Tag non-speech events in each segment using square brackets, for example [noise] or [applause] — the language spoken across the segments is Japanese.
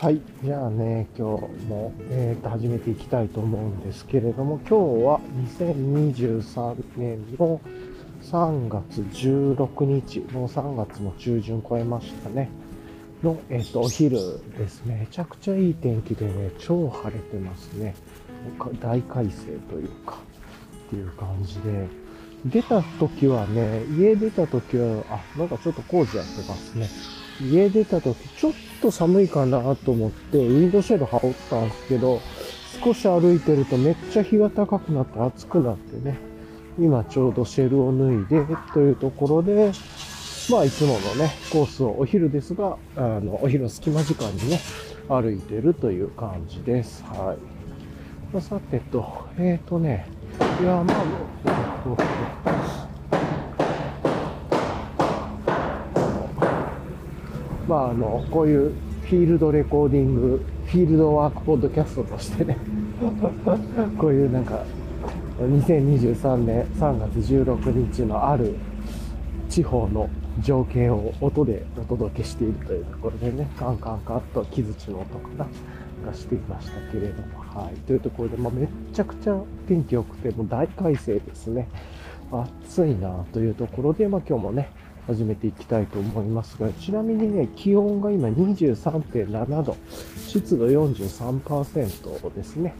はい。じゃあね、今日も、えーと始めていきたいと思うんですけれども、今日は2023年の3月16日、もう3月も中旬超えましたね。の、えっ、と、お昼ですね。めちゃくちゃいい天気でね、超晴れてますね。大快晴というか、っていう感じで。出た時はね、家出た時は、あ、なんかちょっと工事やってますね。家出た時、ちょっと寒いかなと思って、ウィンドシェード羽織ったんですけど、少し歩いてるとめっちゃ日が高くなって暑くなってね、今ちょうどシェルを脱いでというところで、まあいつものね、コースをお昼ですが、あの、お昼の隙間時間にね、歩いてるという感じです。はい。さてと、えーとね、いや、まあ、もうまあ、あの、こういうフィールドレコーディング、フィールドワークポッドキャストとしてね、[laughs] こういうなんか、2023年3月16日のある地方の情景を音でお届けしているというところでね、カンカンカンと木槌の音かな、がしていましたけれども、はい。というところで、まあ、めっちゃくちゃ天気良くて、もう大快晴ですね。暑いなというところで、まあ今日もね、始めていきたいと思いますが、ちなみにね、気温が今23.7度、湿度43%ですね。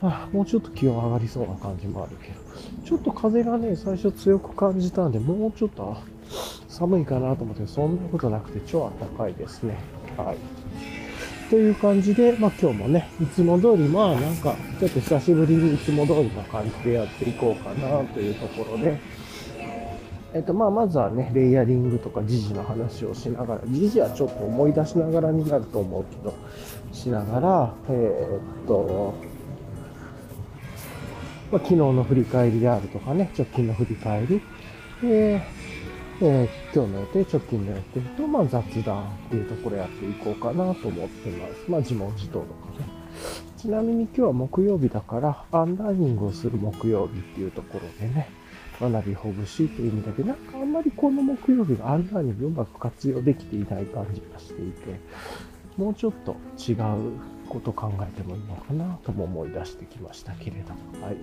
はあ、もうちょっと気温上がりそうな感じもあるけど、ちょっと風がね、最初強く感じたんで、もうちょっと寒いかなと思って、そんなことなくて超暖かいですね。はい。という感じで、まあ今日もね、いつも通り、まあなんか、ちょっと久しぶりにいつも通りな感じでやっていこうかなというところで、えっと、まあ、まずはね、レイヤリングとか時事の話をしながら、時事はちょっと思い出しながらになると思うけど、しながら、えーっと、まあ、昨日の振り返りであるとかね、直近の振り返り、で、えー今日の予定、直近の予定と、まあ、雑談っていうところやっていこうかなと思ってます。まあ、自問自答とかね。ちなみに今日は木曜日だから、アンラーニングをする木曜日っていうところでね、学びほぐしという意味だけど、なんかあんまりこの木曜日がアンラーニングうまく活用できていない感じがしていて、もうちょっと違うこと考えてもいいのかなとも思い出してきましたけれども、はい。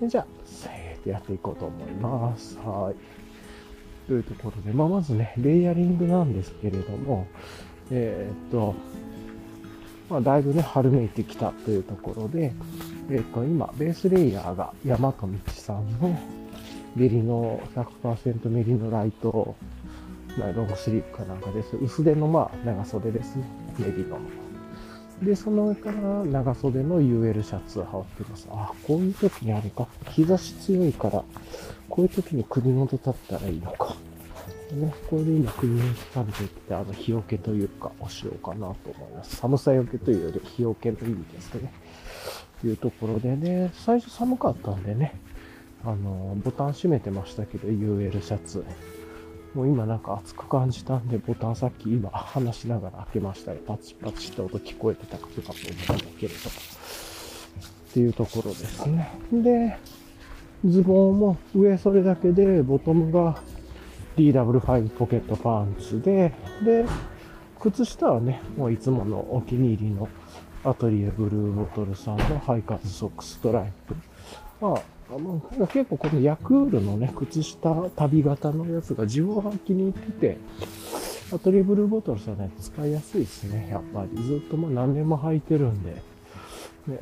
でじゃあ、せーっとやっていこうと思います。はい。というところで、まあ、まずね、レイヤリングなんですけれども、えーっと、まあ、だいぶね、春めいてきたというところで、えっと、今、ベースレイヤーが大和道さんのメリノ、100%メリノライト、ロングスリープかなんかです。薄手のまあ長袖ですね。メリノの。で、その上から長袖の UL シャツを羽織ってます。あ、こういう時にあれか。日差し強いから、こういう時に首元立ったらいいのか。ね、これで今首に立ててきて、あの、日よけというか、おしようかなと思います。寒さよけというより、日よけの意味ですね。というところでね、最初寒かったんでね、あの、ボタン閉めてましたけど、UL シャツ。もう今なんか熱く感じたんで、ボタンさっき今話しながら開けましたら、パチパチって音聞こえてたかとかと思うんだけれど。っていうところですね。で、ズボンも上それだけで、ボトムが DW5 ポケットパンツで、で、靴下はね、もういつものお気に入りのアトリエブルーボトルさんのハイカーズソックストライプ。まあ、あの結構このヤクウールのね、靴下旅型のやつが自分は気に入ってて、アトリエブルーボトルさんね、使いやすいですね、やっぱり。ずっとまあ何年も履いてるんで、ね、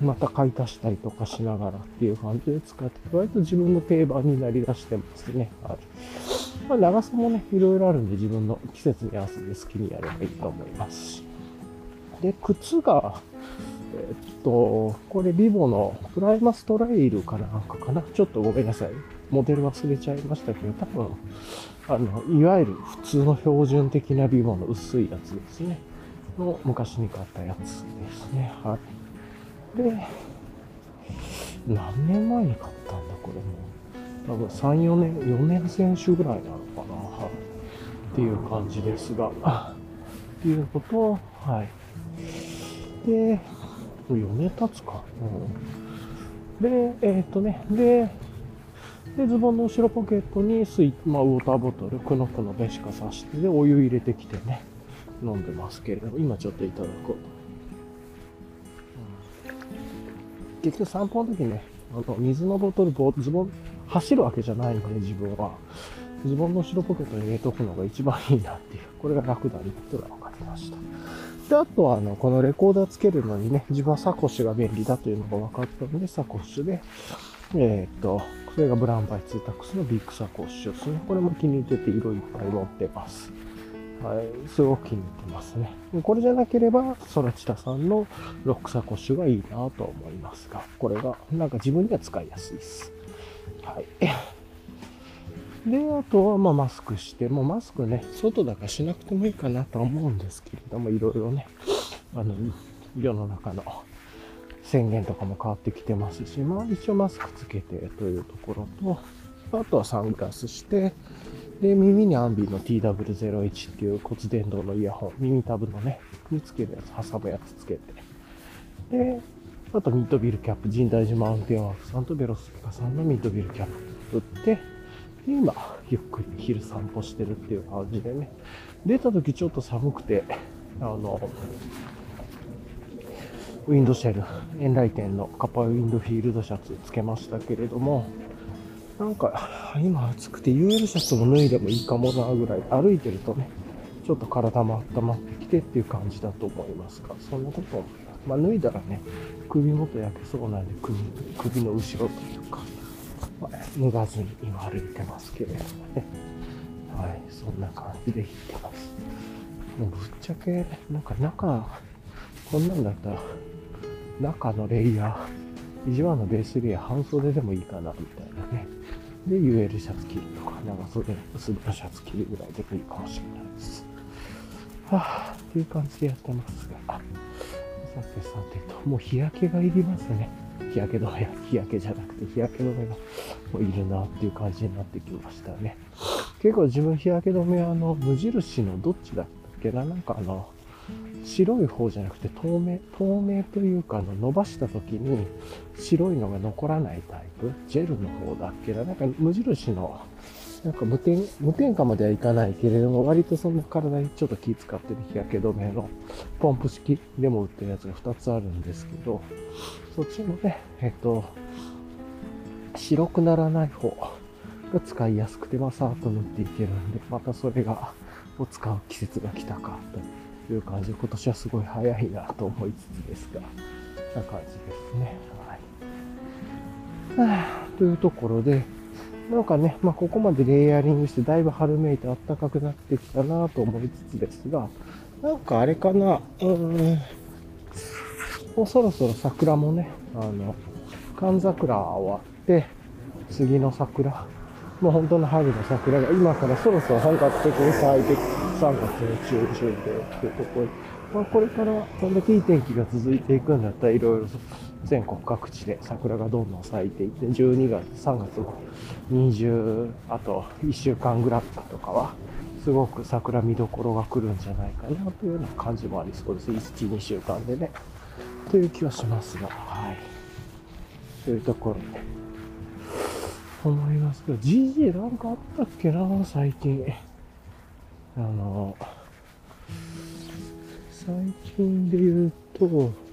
また買い足したりとかしながらっていう感じで使って、割と自分の定番になりだしてますね。はい。まあ、長さもね、いろいろあるんで、自分の季節に合わせて好きにやればいいと思いますし。で、靴が、と、これビボのプライマストライルかなんかかな？ちょっとごめんなさい。モデル忘れちゃいましたけど、多分、あの、いわゆる普通の標準的なビボの薄いやつですね。の昔に買ったやつですね。はい。で、何年前に買ったんだ、これも。多分3、4年、4年選手ぐらいなのかな？はい。っていう感じですが、[laughs] っていうことを、はい。で、4年経つか。うん、で、えっ、とね、で、で、ズボンの後ろポケットにスイ、まあ、ウォーターボトル、クノックのベシカさして、で、お湯入れてきてね。飲んでますけれども、今ちょっといただこうと。結局散歩の時ね、あの水のボトル、ボズボン、走るわけじゃないので、自分は。ズボンの後ろポケットに入れとくのが一番いいなっていう、これが楽だねっていうのが分かりました。で、あとは、あの、このレコーダーつけるのにね、自分はサコッシュが便利だというのが分かったので、サコッシュで、えー、っと、それがブラウンバイツータックスのビッグサコッシュですね。これも気に入ってて色いっぱい持ってます。はい、すごく気に入ってますね。これじゃなければ、ソラチタさんのロックサコッシュがいいなと思いますが、これがなんか自分には使いやすいです。はい。で、あとはまマスクして、もうマスクね、外だからしなくてもいいかなとは思うんですけれども、いろいろね、あの、世の中の宣言とかも変わってきてますし、まあ一応マスクつけてというところと、あとはサングラスして、で、耳にアンビの TW01 っていう骨伝導のイヤホン、耳たぶのね、につけるやつ、挟むやつつけて。で、あとミッドビルキャップ、神代寺マウンテンワークさんとベロスピカさんのミッドビルキャップ打って、で、今、ゆっくり昼散歩してるっていう感じでね。出た時ちょっと寒くて、あの、ウィンドシェル、エンライテンのカパウィンドフィールドシャツつけましたけれども、なんか、今暑くて UL シャツも脱いでもいいかもなぐらい、歩いてるとね、ちょっと体も温まってきてっていう感じだと思いますが、そんなことま。あ、脱いだらね、首元焼けそうなんで、首首の後ろというか、脱がずに今歩いてますけれどもね。はい、そんな感じで弾いてます。もうぶっちゃけ、なんか中、こんなんだったら、中のレイヤー、1番のベースレイヤー半袖でもいいかな、みたいなね。で、UL シャツ着るとか、長袖、薄手のシャツ着るぐらいでもいいかもしれないです。はぁ、っていう感じでやってますが、さてさてと、もう日焼けがいりますね。日焼け止め、日焼けじゃなくて日焼け止めがもういるなっていう感じになってきましたね。結構自分日焼け止めあの、無印のどっちだったっけな？なんかあの、白い方じゃなくて透明、透明というか、あの、伸ばした時に白いのが残らないタイプ？ジェルの方だっけな？なんか無印の、なんか無添、無添加まではいかないけれども、割とその体にちょっと気使ってる日焼け止めのポンプ式でも売ってるやつが2つあるんですけど、そっちのね、えっと、白くならない方が使いやすくて、まあ、さーっと塗っていけるんで、またそれが、を使う季節が来たかといういう感じで、今年はすごい早いなと思いつつですが、な感じですね。はい。はあ、というところで、なんかね、まあ、ここまでレイヤリングしてだいぶ春めいて暖かくなってきたなと思いつつですが、なんかあれかな、うーん、もうそろそろ桜もね、あの、寒桜終わって、次の桜、もう本当の春の桜が今からそろそろ本格的に咲いて、3月の中旬でっていうところまあ、これからこんだけいい天気が続いていくんだったらいろいろ全国各地で桜がどんどん咲いていて、12月、3月の20、あと1週間ぐらいとかは、すごく桜見どころが来るんじゃないかなというような感じもありそうです。1、2週間でね。という気はしますが、はい。というところで、思いますけど、GG なんかあったっけな、最近。あの、最近で言うと、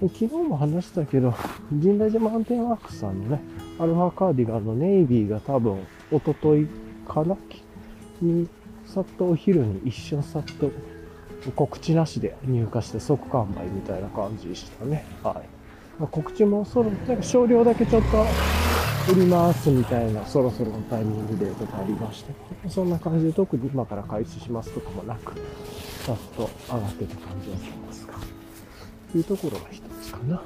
昨日も話したけど、[laughs] 神代島マウンテンワークさんのね、アルファカーディガンのネイビーが多分、おとといかなに、さっとお昼に一瞬さっと告知なしで入荷して即完売みたいな感じでしたね。はい。まあ、告知もそろ、なんか少量だけちょっと売りますみたいな、そろそろのタイミングでとかありまして、そんな感じで特に今から開始しますとかもなく、さっと上がってた感じがしますが、というところが一つかな。は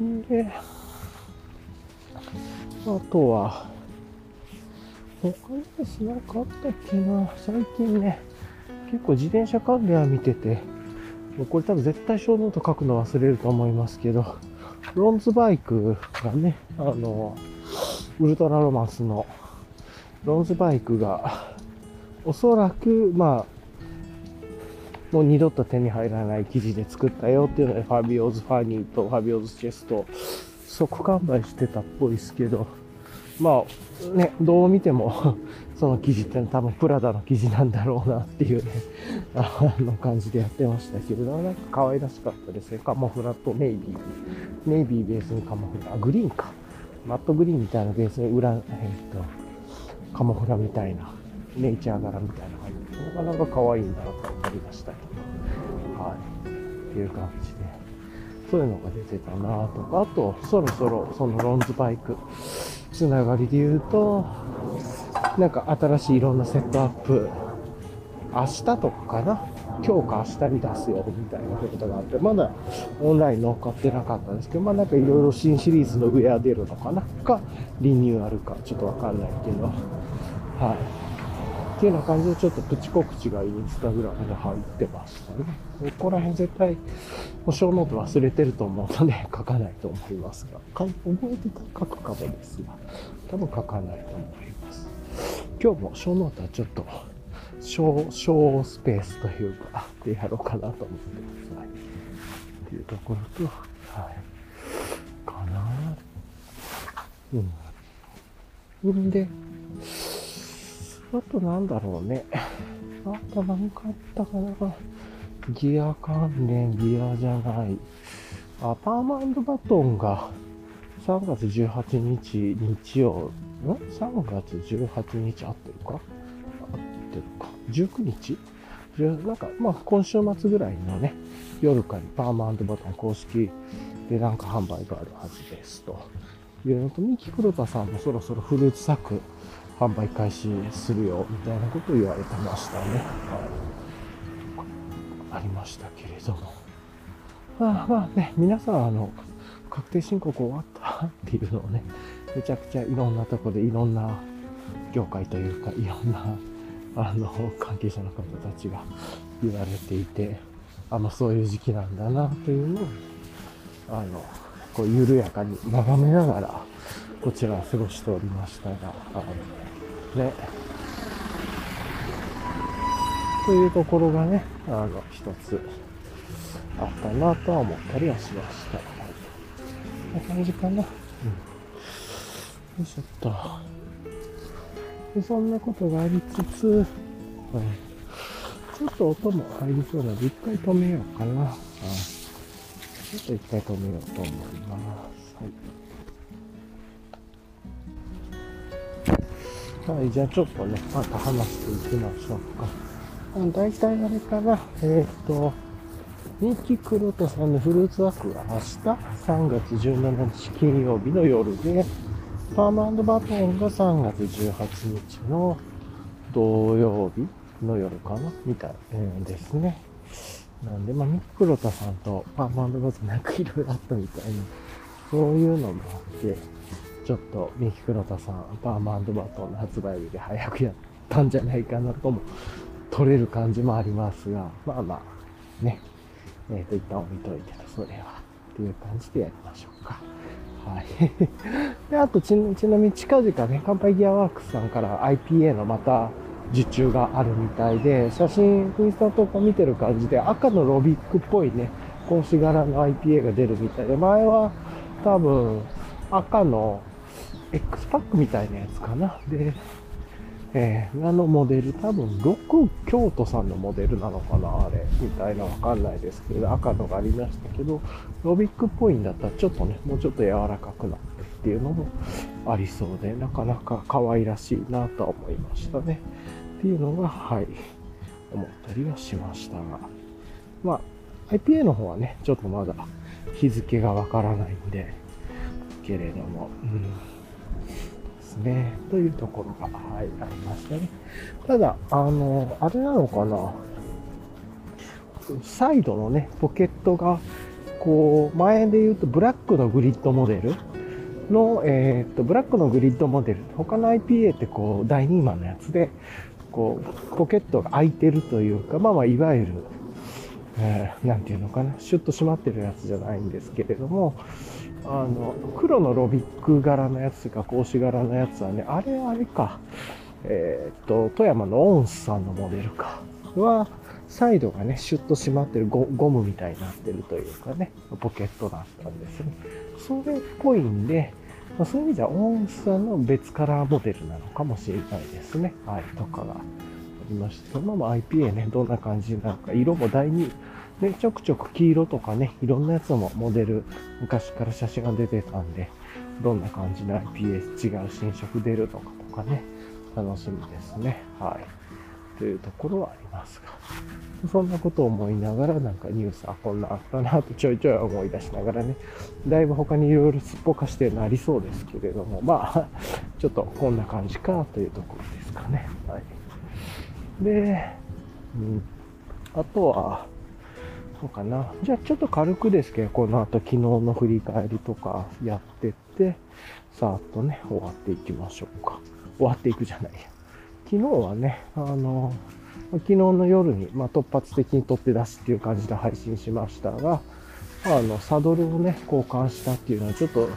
い。んで、あとは、他にです、なんかあったっけな、最近ね、結構自転車関連は見てて、これ多分絶対小ノート書くの忘れると思いますけど、ロンズバイクがね、あの、ウルトラロマンスのロンズバイクが、おそらく、まあ、もう二度と手に入らない生地で作ったよっていうので、ファビオーズファニーとファビオーズチェスト、即完売してたっぽいですけど、まあね、どう見ても [laughs] その生地って多分プラダの生地なんだろうなっていうね、[laughs] あの感じでやってましたけど、なんか可愛らしかったですね。カモフラとネイビー。ネイビーベースにカモフラ、あ、グリーンか。マットグリーンみたいなベースに裏、えっ、と、カモフラみたいな、ネイチャー柄みたいな感じで、なかなか可愛いなと思いましたけど、はい。っていう感じで、そういうのが出てたなとか、あと、そろそろそのロンズバイク、つながりで言うと、なんか新しいいろんなセットアップ、明日とかかな今日か明日に出すよみたいなことがあって、まだオンライン乗っかってなかったんですけど、まあなんかいろいろ新シリーズのウェア出るのかなか、リニューアルか、ちょっとわかんないけど、はい。っていうような感じでちょっとプチ告知がインスタグラムに入ってましたね。ここら辺絶対、もうショーノート忘れてると思うので書かないと思いますが、覚えてたら書くかもですが、多分書かないと思います。今日もショーノートはちょっと小、小スペースというか、でやろうかなと思ってます。はい。っていうところと、はい。かなうん。んで、あとなんだろうね。あと何かあったかな。ギア関連、ギアじゃない。あ、パーマバトンが3月18日日曜、ん ?3 月18日合ってるか？合ってるか。19日？なんか、まあ、今週末ぐらいのね、夜かにパーマバトン公式でなんか販売があるはずですと。いうのと、ミキ黒田さんもそろそろフルーツサク販売開始するよ、みたいなことを言われてましたね。はい。ありましたけれども。まあまあね、皆さん、あの、確定申告終わったっていうのをね、めちゃくちゃいろんなとこでいろんな業界というか、いろんな、あの、関係者の方たちが言われていて、あの、そういう時期なんだな、というのを、あの、こう、緩やかに眺めながら、こちらは過ごしておりましたが、あのね。というところがね、あの、一つあったなとは思ったりはしました。こんな感じかな。うん。よいしょっと。でそんなことがありつつ、うん、ちょっと音も入りそうなので、一回止めようかな。うん、ちょっと一回止めようと思います。はい。はい、じゃあちょっとね、また話していきましょうか。あ大体あれかな、えっ、ー、と、ミキクロトさんのフルーツワークが明日、3月17日金曜日の夜で、パーマンドバトンが3月18日の土曜日の夜かなみたい、ですね。なんで、まあ、ミキクロタさんとパーマンドバトンなんかいろいろあったみたいに、そういうのもあって、ちょっとミキクロタさん、パーマンドバトンの発売日で早くやったんじゃないかなとも取れる感じもありますが、まあまあ、ね、えっ、ー、と、一旦置いといてと、それは、っていう感じでやりましょうか。はい。[laughs] で、あとち、ちなみに近々ね、乾杯ギアワークスさんから IPA のまた受注があるみたいで、写真、インスタ投稿見てる感じで赤のロビックっぽいね、格子柄の IPA が出るみたいで、前は多分赤の X パックみたいなやつかな。で、えー、あのモデル、多分、6京都さんのモデルなのかな、あれ、みたいなわかんないですけど、赤のがありましたけど、ロビックっぽいんだったら、ちょっとね、もうちょっと柔らかくなってっていうのもありそうで、なかなか可愛らしいなとは思いましたね。っていうのが、はい、思ったりはしましたが、まあ、IPA の方はね、ちょっとまだ日付がわからないんで、けれども、うん。ですね。というところが、はい、ありましたね。ただ、あの、あれなのかな。サイドのね、ポケットが、こう、前で言うとブラックのグリッドモデルの、えー、っと、ブラックのグリッドモデル。他の IPA ってこう、第2マンのやつで、こう、ポケットが開いてるというか、まあまあ、いわゆる、えー、なんていうのかな、シュッと閉まってるやつじゃないんですけれども、あの、黒のロビック柄のやつとか、格子柄のやつはね、あれあれか、えー、っと、富山のオンスさんのモデルか、は、サイドがね、シュッと閉まってるゴゴムみたいになってるというかね、ポケットだったんですね。それっぽいんで、ま、そういう意味では音質の別カラーモデルなのかもしれないですね。はい、とかがありまして、そのまま IPA ね、どんな感じなのか、色も第2、ね、ちょくちょく黄色とかね、いろんなやつもモデル、昔から写真が出てたんで、どんな感じの IPA 違う新色出るのかとかね、楽しみですね。はい。というところはありますが。そんなことを思いながら、なんかニュース、あ、こんなあったなとちょいちょい思い出しながらね、だいぶ他にいろいろすっぽかしてなりそうですけれども、まあ、ちょっとこんな感じかというところですかね。はい。で、うん、あとは、そうかな。じゃあちょっと軽くですけど、この後昨日の振り返りとかやってって、さーっとね、終わっていきましょうか。終わっていくじゃないや。昨日はね、あの、昨日の夜に、まあ、突発的に取って出しっていう感じで配信しましたが、あの、サドルをね、交換したっていうのは、ちょっと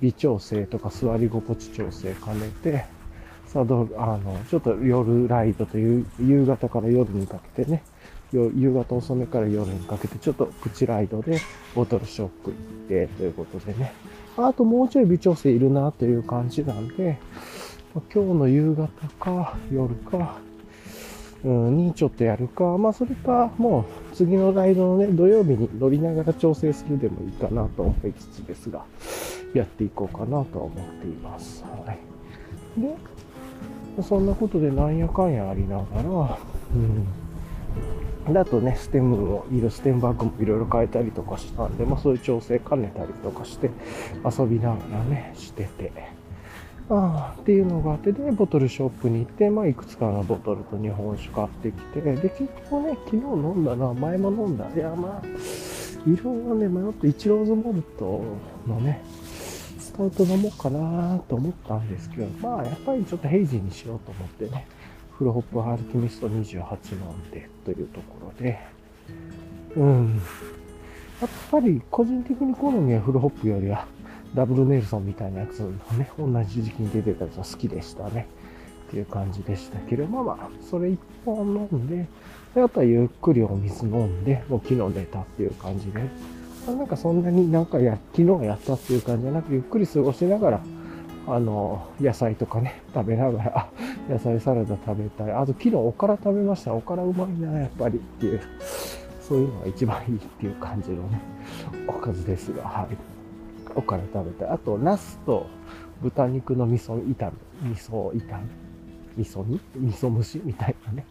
微調整とか座り心地調整兼ねて、サドル、あの、ちょっと夜ライドという、夕方から夜にかけてね、夕方遅めから夜にかけて、ちょっとプチライドでボトルショップ行って、ということでね。あともうちょい微調整いるなという感じなんで、今日の夕方か夜か、うん、にちょっとやるか、まあそれか、もう次のライドのね、土曜日に乗りながら調整するでもいいかなと思いつつですが、やっていこうかなと思っています。はい。で、そんなことでなんやかんやありながら、うん。だとね、ステムを、いるステムバッグもいろいろ変えたりとかしたんで、まあそういう調整兼ねたりとかして遊びながらね、してて。ああっていうのがあって、で、ボトルショップに行って、まあ、いくつかのボトルと日本酒買ってきて、で、結局ね、昨日飲んだな、前も飲んだ。いや、まあ、いろいろね、迷って、イチローズモルトのね、スタウト飲もうかなと思ったんですけど、まあ、やっぱりちょっとヘイジーにしようと思ってね、フルホップハルキミスト28飲んで、というところで、うん。やっぱり個人的に好みはフルホップよりはダブルネルソンみたいなやつのね、同じ時期に出てたやつは好きでしたね。っていう感じでしたけど、まあまあ、それ一本飲んで、であとはゆっくりお水飲んで、もう昨日寝たっていう感じで、まあ、なんかそんなになんかや、昨日やったっていう感じじゃなく、ゆっくり過ごしながら、あの、野菜とかね、食べながら、野菜サラダ食べたい。あと昨日おから食べました。おからうまいな、やっぱりっていう、そういうのが一番いいっていう感じのね、おかずですが、はい。おから食べて、あと、ナスと豚肉の味噌炒め、味噌炒め、味噌煮味噌蒸しみたいなね、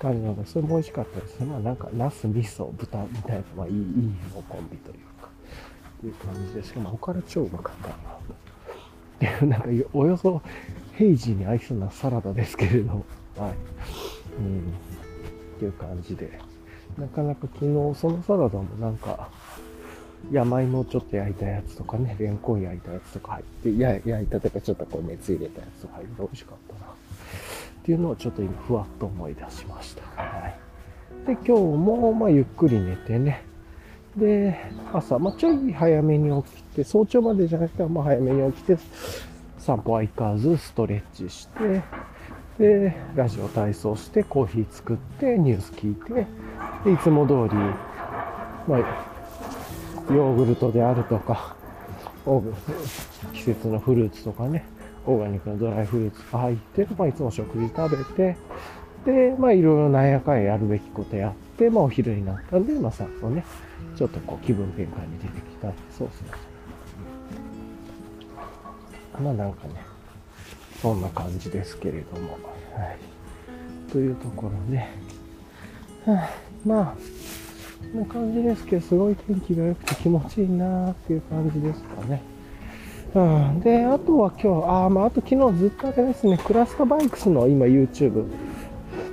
感じなので、それも美味しかったですね。まあなんか、ナス、味噌、豚みたいな、まあいい、いいのコンビというか、っていう感じで、しかもおから超うまかったな。っていう、なんか、およそヘイジーに合いそうなサラダですけれど、はい。うん。っていう感じで、なかなか昨日そのサラダもなんか、山芋をちょっと焼いたやつとかね、レンコン焼いたやつとか入って、や焼いたとかちょっとこう熱入れたやつとか入って美味しかったな。っていうのをちょっと今ふわっと思い出しました。はい。で、今日もまあゆっくり寝てね。で、朝、まあちょい早めに起きて、早朝までじゃなくて、まあ早めに起きて、散歩は行かず、ストレッチして、で、ラジオ体操して、コーヒー作って、ニュース聞いて、でいつも通り、まあ、ヨーグルトであるとか、季節のフルーツとかね、オーガニックのドライフルーツが入って、まあ、いつも食事食べて、で、まあ、いろいろなんやかんややるべきことやって、まあ、お昼になったんで、まあ、さっとね、ちょっとこう、気分転換に出てきた。そうそうそう。まあ、なんかね、そんな感じですけれども。はい。というところで、はあ、まあ、こんな感じですけど、すごい天気が良くて気持ちいいなーっていう感じですかね。うん、で、あとは今日、ああ、まあ、あと昨日ずっとあれですね、クラストバイクスの今 YouTube、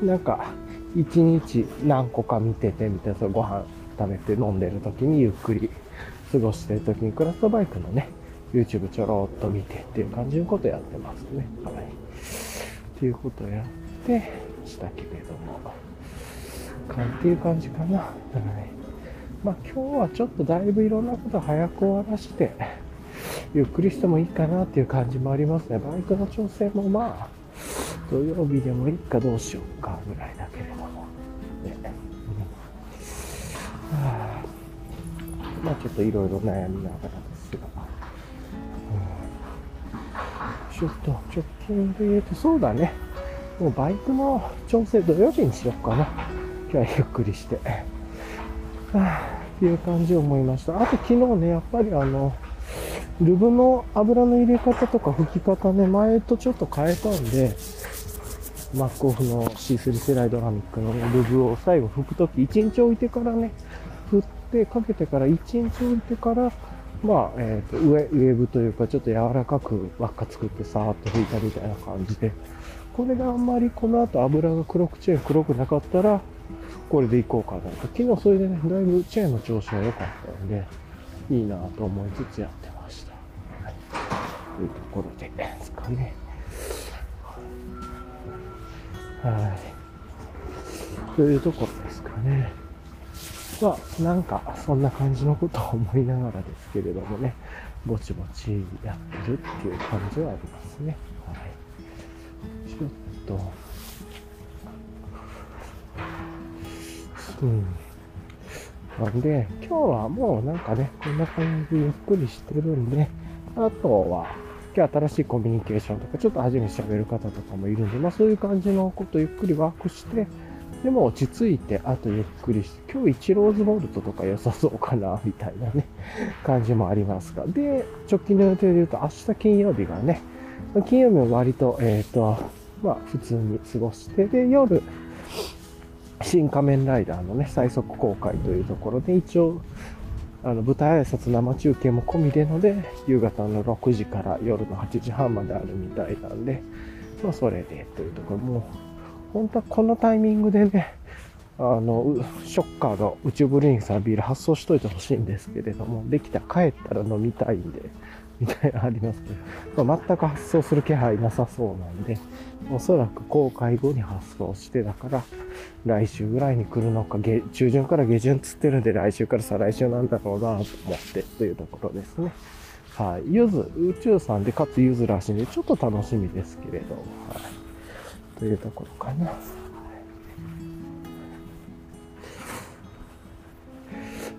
なんか、一日何個か見ててみたいな、ご飯食べて飲んでる時にゆっくり過ごしてる時にクラストバイクのね、YouTube ちょろっと見てっていう感じのことやってますね。はい。っていうことをやってしたけれども。かっていう感じかな。はい。まあ今日はちょっとだいぶいろんなこと早く終わらして、ゆっくりしてもいいかなっていう感じもありますね。バイクの調整もまあ、土曜日でもいいかどうしようかぐらいだけれども。ね。うん、まあちょっといろいろ悩みながらですが。ちょっと直近で言うと、そうだね。もうバイクの調整土曜日にしようかな。今日はゆっくりして。はあ、っていう感じを思いました。あと昨日ね、やっぱりあの、ルブの油の入れ方とか拭き方ね、前とちょっと変えたんで、マックオフの C3 セライドラミックの、ルブを最後拭くとき、1日置いてからね、振ってかけてから1日置いてから、まあ、えっ、ー、と、上、ウェブというか、ちょっと柔らかく輪っか作ってさーっと拭いたみたいな感じで、これがあんまりこの後油が黒くチェーン黒くなかったら、これでいこうかなと。昨日それでね、だいぶチェーンの調子は良かったんで、いいなと思いつつやっ。いうところでですかね。はい。というところですかね。まあ、なんか、そんな感じのことを思いながらですけれどもね、ぼちぼちやってるっていう感じはありますね。はい。ちょっと、うん。なんで、今日はもうなんかね、こんな感じでゆっくりしてるんで、あとは、今日新しいコミュニケーションとか、ちょっと初めて喋る方とかもいるんで、まあそういう感じのことゆっくりワークして、でも落ち着いて、あとゆっくりして、今日1ローズボルトとか良さそうかな、みたいなね、[laughs] 感じもありますが。で、直近の予定で言うと、明日金曜日がね、金曜日は割と、えっ、ー、と、まあ普通に過ごして、で、夜、新仮面ライダーのね、最速公開というところで、一応、あの、舞台挨拶生中継も込みでので、夕方の6時から夜の8時半まであるみたいなんで、まあ、それでというところ、も、本当はこのタイミングでね、あの、ショッカーの宇宙ブリンさんビール発送しといてほしいんですけれども、できたら帰ったら飲みたいんで、みたいなありますけど、全く発送する気配なさそうなんで、おそらく公開後に発送して、だから、来週ぐらいに来るのか、中旬から下旬つってるんで、来週から再来週なんだろうなと思ってというところですね。はい。ゆず、宇宙さんで、かつゆずらしいんで、ちょっと楽しみですけれど、はい。というところかな。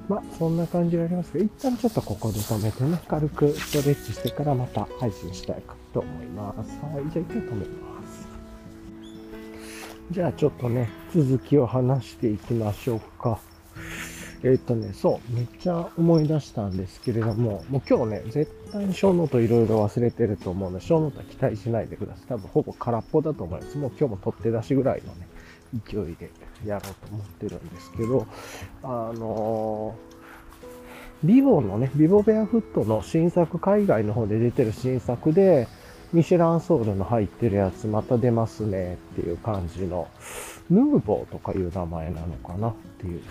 まあ、そんな感じがありますけど、一旦ちょっとここで止めてね、軽くストレッチしてからまた配信したいかと思います。はい、じゃあ一回止めます。じゃあちょっとね、続きを話していきましょうか。え、っとね、そう、めっちゃ思い出したんですけれども、もう今日ね、絶対にショーノートいろいろ忘れてると思うので、ショーノートは期待しないでください。多分ほぼ空っぽだと思います。もう今日も取って出しぐらいのね、勢いでやろうと思ってるんですけど、あのー、ビボのね、ビボベアフットの新作、海外の方で出てる新作で、ミシュランソールの入ってるやつまた出ますねっていう感じの、ヌーボーとかいう名前なのかなっていう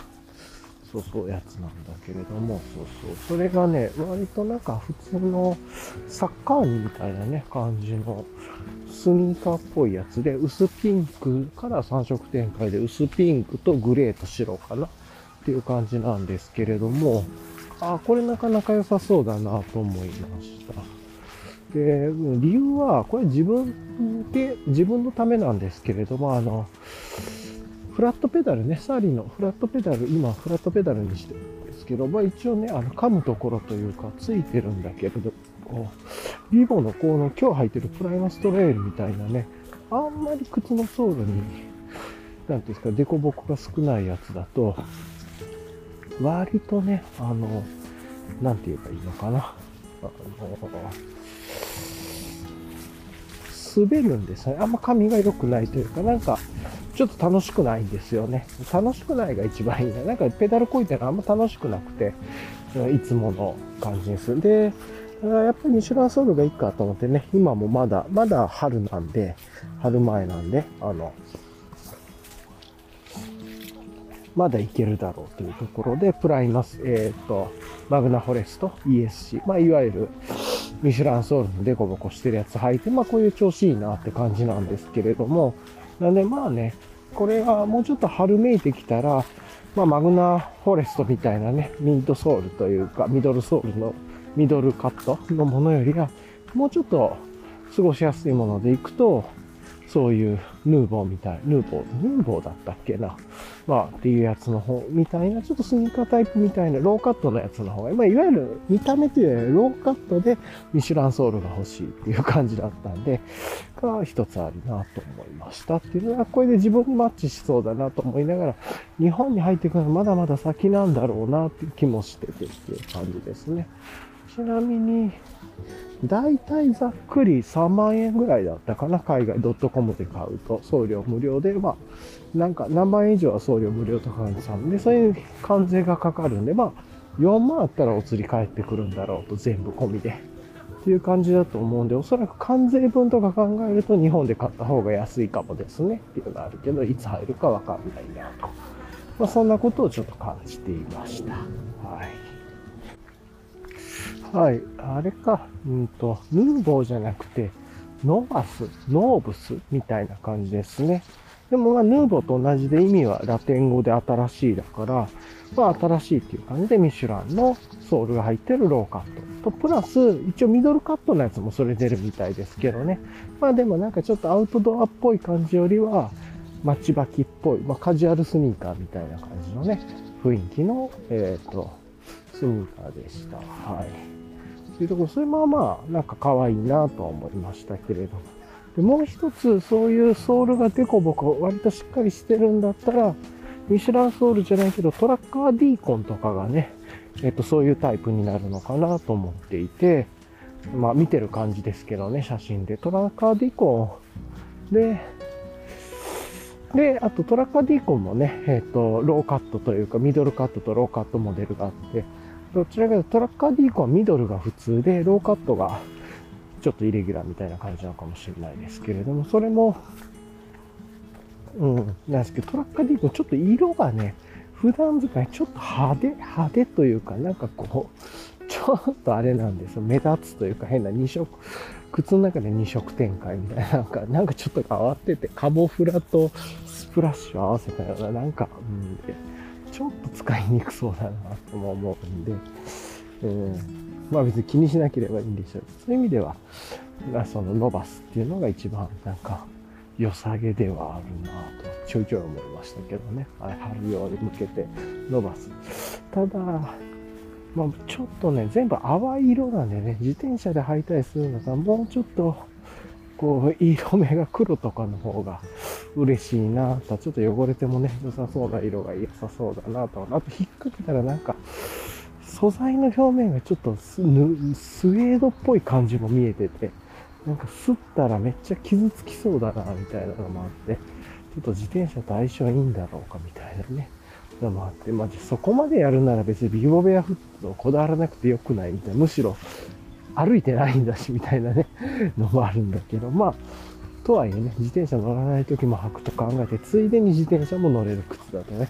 そうそうやつなんだけれども、そうそう。それがね、割となんか普通のサッカーにみたいなね、感じのスニーカーっぽいやつで、薄ピンクから3色展開で薄ピンクとグレーと白かなっていう感じなんですけれども、あ、これなかなか良さそうだなと思いました。で、理由は、これ自分で、自分のためなんですけれども、あの、フラットペダルね、サーリーのフラットペダル、今フラットペダルにしてるんですけど、まあ一応ね、あの噛むところというか、ついてるんだけれど、こう、ビボのこの今日履いてるプライマストレールみたいなね、あんまり靴のソールに、なんていうんですか、デコボコが少ないやつだと、割とね、あの、なんて言えばいいのかな。あの、滑るんですね。あんま髪が良くないというか、なんか、ちょっと楽しくないんですよね。楽しくないが一番いいな。なんかペダルこいてるあんま楽しくなくて、いつもの感じです。で、やっぱりミシュランソウルがいいかと思ってね、今もまだ、まだ春なんで、春前なんで、あの、まだいけるだろうというところで、プライマス、えっ、ー、と、マグナフォレスト ESC、まあ、いわゆる、ミシュランソールのデコボコしてるやつ履いて、まあ、こういう調子いいなって感じなんですけれども、なんでまあね、これがもうちょっと春めいてきたら、まあマグナフォレストみたいなね、ミッドソールというか、ミドルソールのミドルカットのものよりは、もうちょっと過ごしやすいものでいくと、そういうヌーボーみたい、ヌーボー、ヌーボーだったっけな。まあ、っていうやつの方、みたいな、ちょっとスニーカータイプみたいな、ローカットのやつの方が、まあ、いわゆる見た目というよりローカットでミシュランソールが欲しいっていう感じだったんで、が一つあるなと思いましたっていうのは、これで自分にマッチしそうだなと思いながら、日本に入ってくるのはまだまだ先なんだろうなっていう気もしててっていう感じですね。ちなみに、だいたいざっくり3万円ぐらいだったかな。海外 .com で買うと送料無料で、まあ、なんか何万円以上は送料無料とかにさんで、そういう関税がかかるんで、まあ、4万あったらお釣り返ってくるんだろうと、全部込みで。っていう感じだと思うんで、おそらく関税分とか考えると日本で買った方が安いかもですねっていうのがあるけど、いつ入るかわかんないなと。まあ、そんなことをちょっと感じていました。はい。はい。あれか、うんと、ヌーボーじゃなくて、ノバス、ノーブスみたいな感じですね。でもまあ、ヌーボーと同じで意味はラテン語で新しいだから、まあ新しいっていう感じでミシュランのソールが入ってるローカットと、プラス一応ミドルカットのやつもそれ出るみたいですけどね。まあでもなんかちょっとアウトドアっぽい感じよりは、待ちばきっぽい、まあカジュアルスニーカーみたいな感じのね、雰囲気の、えっ、ー、と、スニーカーでした。はい。というところ、それまあまあ、なんか可愛いなとは思いましたけれども。でもう一つ、そういうソールがデコボコ、割としっかりしてるんだったら、ミシュランソールじゃないけど、トラッカーディーコンとかがね、えっと、そういうタイプになるのかなと思っていて、まあ見てる感じですけどね、写真で。トラッカーディーコンで、で、あとトラッカーディーコンもね、えっ、と、ローカットというか、ミドルカットとローカットモデルがあって、どちらかというとトラッカーディーコはミドルが普通で、ローカットがちょっとイレギュラーみたいな感じなのかもしれないですけれども、それも、うん、なんですけど、トラッカーディーコちょっと色がね、普段使いちょっと派手、派手というか、なんかこう、ちょっとあれなんですよ。目立つというか変な二色、靴の中で二色展開みたいな、なんか、なんかちょっと変わってて、カモフラとスプラッシュを合わせたような、なんか、うん、ちょっと使いにくそうだなとも思うんで、えーまあ別に気にしなければいいんでしょうそういう意味では、その伸ばすっていうのが一番なんか良さげではあるなとちょいちょい思いましたけどね。春用に向けて伸ばす。ただ、まあちょっとね、全部淡い色なんでね、自転車で履いたりするのがもうちょっとこう、色目が黒とかの方が嬉しいなと、ちょっと汚れてもね、良さそうな色が良さそうだなと。あと引っ掛けたらなんか、素材の表面がちょっとスウェードっぽい感じも見えてて、なんか吸ったらめっちゃ傷つきそうだな、みたいなのもあって、ちょっと自転車と相性いいんだろうか、みたいなね、のもあって、まあ、そこまでやるなら別にビボベアフットをこだわらなくてよくないみたいな、むしろ歩いてないんだし、みたいなね、のもあるんだけど、まあ、とはいえね、自転車乗らない時も履くと考えて、ついでに自転車も乗れる靴だとね、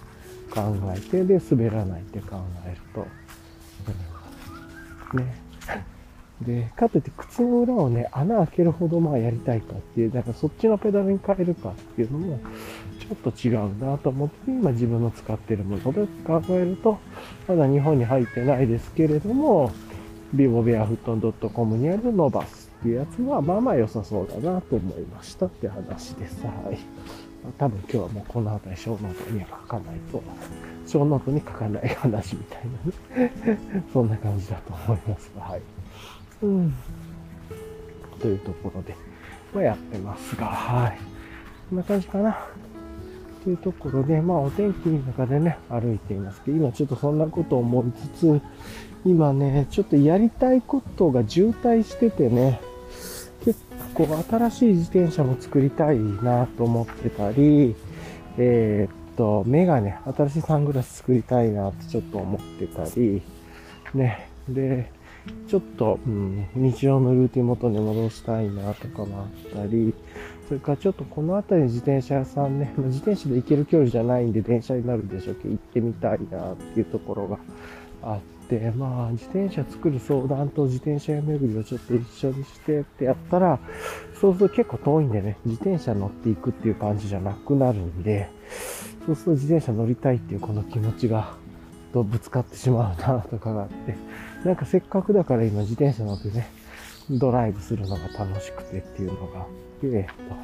考えて、で、滑らないって考えると、ね。で、かといって靴の裏をね、穴開けるほどまあやりたいかっていう、だからそっちのペダルに変えるかっていうのも、ちょっと違うなと思って、今自分の使ってるもので考えると、まだ日本に入ってないですけれども、ビボベアフットの .com にあるノバスっていうやつは、まあまあ良さそうだなと思いましたって話です。はい。多分今日はもうこの辺りショーノートには書かないと、ショーノートに書かない話みたいなね [laughs] そんな感じだと思いますが、はい。うん。というところで、まあ、やってますが、はい。こんな感じかな。というところで、まあお天気の中でね、歩いていますけど、今ちょっとそんなことを思いつつ、今ね、ちょっとやりたいことが渋滞しててね、結構新しい自転車も作りたいなと思ってたり、えー、っと、メガネ、新しいサングラス作りたいなってちょっと思ってたり、ね、で、ちょっと、うん、日常のルーティン元に戻したいなとかもあったり、それからちょっとこの辺り自転車屋さんね、自転車で行ける距離じゃないんで電車になるでしょうけど、行ってみたいなっていうところがあっ、まあ、自転車作る相談と自転車屋巡りをちょっと一緒にしてってやったら、そうすると結構遠いんでね、自転車乗っていくっていう感じじゃなくなるんで、そうすると自転車乗りたいっていうこの気持ちが、とぶつかってしまうなとかがあって、なんかせっかくだから今自転車乗ってね、ドライブするのが楽しくてっていうのが、えっと、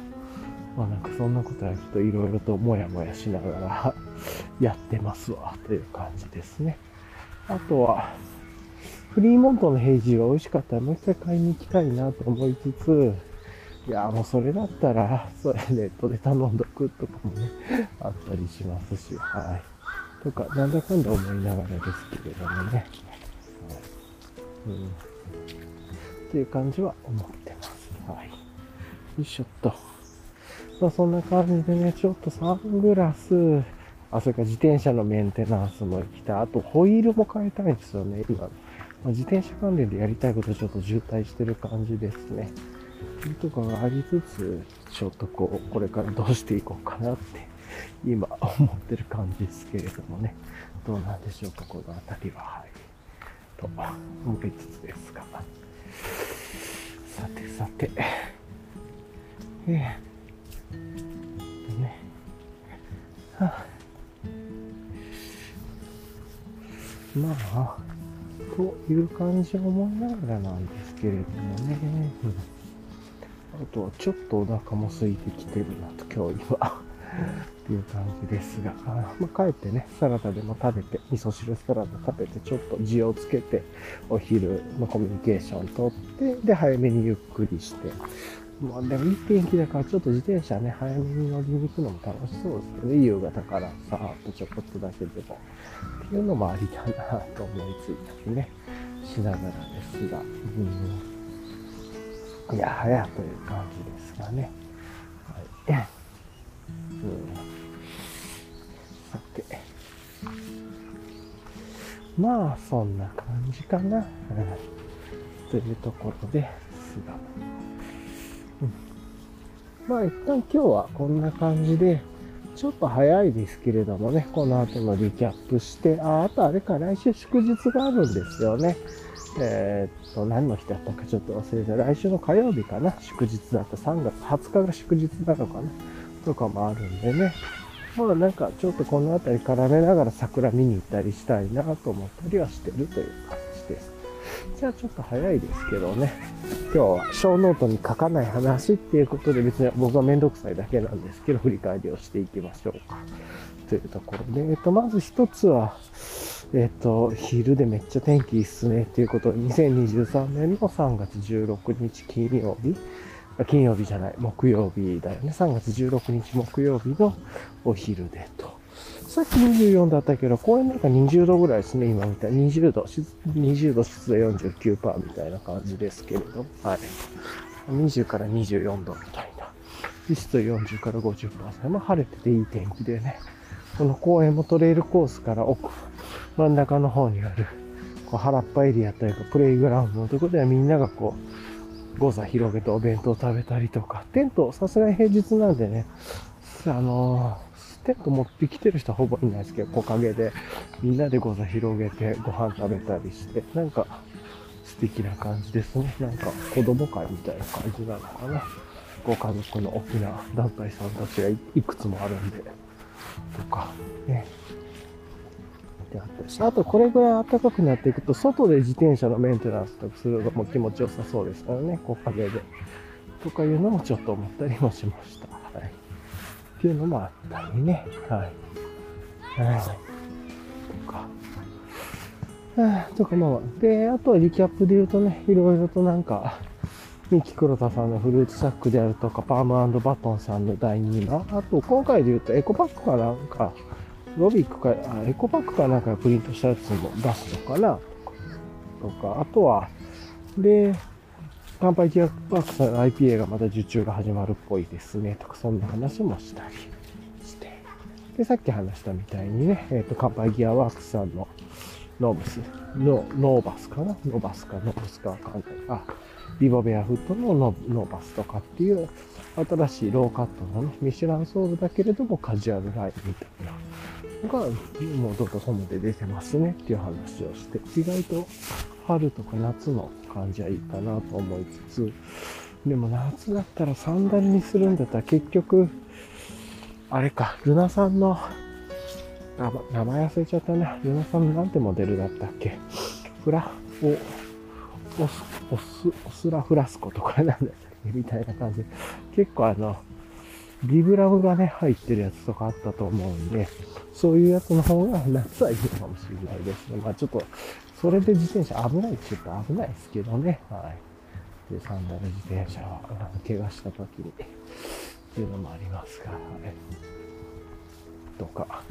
まあなんかそんなことはちょっといろいろともやもやしながら [laughs] やってますわ、という感じですね。あとは、フリーモントのヘイジーが美味しかったらもう一回買いに行きたいなと思いつつ、いや、もうそれだったら、それネットで頼んどくとかもね、あったりしますし、はい。とか、なんだかんだ思いながらですけれどもね。はい。うん。っていう感じは思ってます。はい。よいしょっと。まあそんな感じでね、ちょっとサングラス、あ、それから自転車のメンテナンスも行きたい。あとホイールも変えたいんですよね、今。まあ、自転車関連でやりたいことちょっと渋滞してる感じですね。とかがありつつ、ちょっとこう、これからどうしていこうかなって、今思ってる感じですけれどもね。どうなんでしょうか、この辺りは。はい。と思いつつですが。いう感じを思いながらなんですけれどもね。[laughs] あとはちょっとお腹も空いてきてるなと、今日はっていう感じですが、あまあ、帰ってね、サラダでも食べて、味噌汁サラダ食べて、ちょっと字をつけて、お昼のコミュニケーションとって、で、早めにゆっくりして、まあでもいい天気だからちょっと自転車ね、早めに乗りに行くのも楽しそうですけどね、夕方からさーっとちょこっとだけでも。っていうのもありだなと思いついたりね、しながらですが、うんいやはやという感じですがね。はい。うん、さて。まあ、そんな感じかな。うん、というところですが。うん、まあ、一旦今日はこんな感じで、ちょっと早いですけれどもね、この後のリキャップして、あ、あとあれか、来週祝日があるんですよね。えー、っと、何の日だったかちょっと忘れて、来週の火曜日かな、祝日だった。3月20日が祝日なのかな、とかもあるんでね。まあなんかちょっとこの辺り絡めながら桜見に行ったりしたいなと思ったりはしてるという感じ。ゃあちょっと早いですけどね。今日は小ノートに書かない話っていうことで別に僕はめんどくさいだけなんですけど、振り返りをしていきましょうか。というところで、えっと、まず一つは、えっ、と、昼でめっちゃ天気いいっすねっていうことで、2023年の3月16日金曜日、金曜日じゃない、木曜日だよね。3月16日木曜日のお昼でと。さっき24だったけど、公園なんか20度ぐらいですね、今みたいに。20度、20度湿度49%みたいな感じですけれど、はい。20から24度みたいな。湿度40から50%。まあ晴れてていい天気でね。この公園もトレイルコースから奥、真ん中の方にある、こう原っぱエリアというか、プレイグラウンドのところではみんながこう、ゴザ広げてお弁当食べたりとか、テント、さすがに平日なんでね、あのー、テント持ってきてる人はほぼいないですけど、木陰でみんなでゴザ広げてご飯食べたりして、なんか素敵な感じですね。なんか子供会みたいな感じなのかな。ご家族の大きな団体さんたちがいくつもあるんで。とか、ね。であった、あとこれぐらい暖かくなっていくと、外で自転車のメンテナンスとかするのも気持ちよさそうですからね、木陰で。とかいうのもちょっと思ったりもしました。っていうのもあったりね。はい。はい。とか。はあ、とかまあ、で、あとはリキャップで言うとね、いろいろとなんか、ミキ黒田さんのフルーツサックであるとか、パームバトンさんの第2話、あと今回で言うとエコパックかなんか、ロビックか、あエコパックかなんかプリントしたやつも出すのかなとか、あとは、で、乾杯ギアワークスさん IPA がまた受注が始まるっぽいですね、とか、そんな話もしたりして。で、さっき話したみたいにね、えっ、ー、と、乾杯ギアワークスさんのノーブス、ノノーバスかな？ノーバスかノーブスかわかんない。あ、ビボベアフットのノーバスとかっていう新しいローカットのね、ミシュランソールだけれどもカジュアルラインみたいな。のが、もうどんどん外で出てますねっていう話をして、意外と春とか夏の感じはいいかなと思いつつ、でも夏だったらサンダルにするんだったら結局、あれか、ルナさんの、名前忘れちゃったな。ルナさんなんてモデルだったっけ？フラ、お、オス、オス、オスラフラスコとかなんだっけ？みたいな感じ、結構あの、ビブラムがね、入ってるやつとかあったと思うんで、そういうやつの方が夏はいいかもしれないですね。まあちょっと、それで自転車危ないって言ったら危ないですけどね。はい。で、サンダル自転車は、怪我した時に、っていうのもありますから、ね。とか。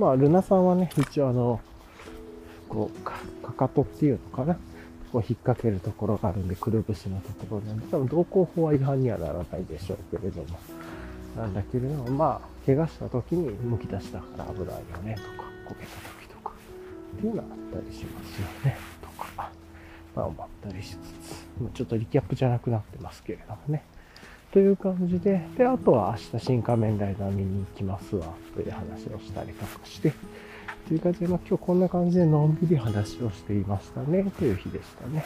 まあ、ルナさんはね、一応あの、こう、かかかとっていうのかな。こう引っ掛けるところがあるんで、くるぶしのところなんで、多分道交法は違反にはならないでしょうけれども。なんだけれども、まあ、怪我した時にむき出したから危ないよね、とか、こけた時とか、っていうのはあったりしますよね、とか、まあ思ったりしつつ、ちょっとリキャップじゃなくなってますけれどもね。という感じで、で、あとは明日新仮面ライダー見に行きますわ、という話をしたりとかして、という感じで、まあ、今日こんな感じでのんびり話をしていましたね、という日でしたね。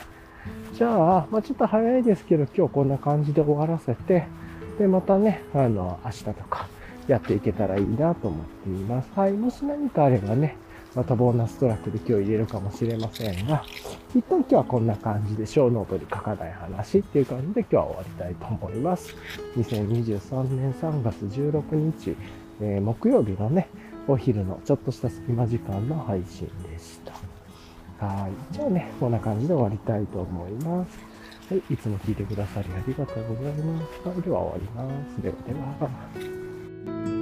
じゃあ、まあ、ちょっと早いですけど、今日こんな感じで終わらせて、で、またね、あの、明日とかやっていけたらいいなと思っています。はい。もし何かあればね、またボーナストラックで今日入れるかもしれませんが、一旦今日はこんな感じでショーノートに書かない話っていう感じで今日は終わりたいと思います。2023年3月16日、えー、木曜日のね、お昼のちょっとした隙間時間の配信でした。はい。じゃあね、こんな感じで終わりたいと思います。はい。いつも聞いてくださりありがとうございます。では終わります。ではでは。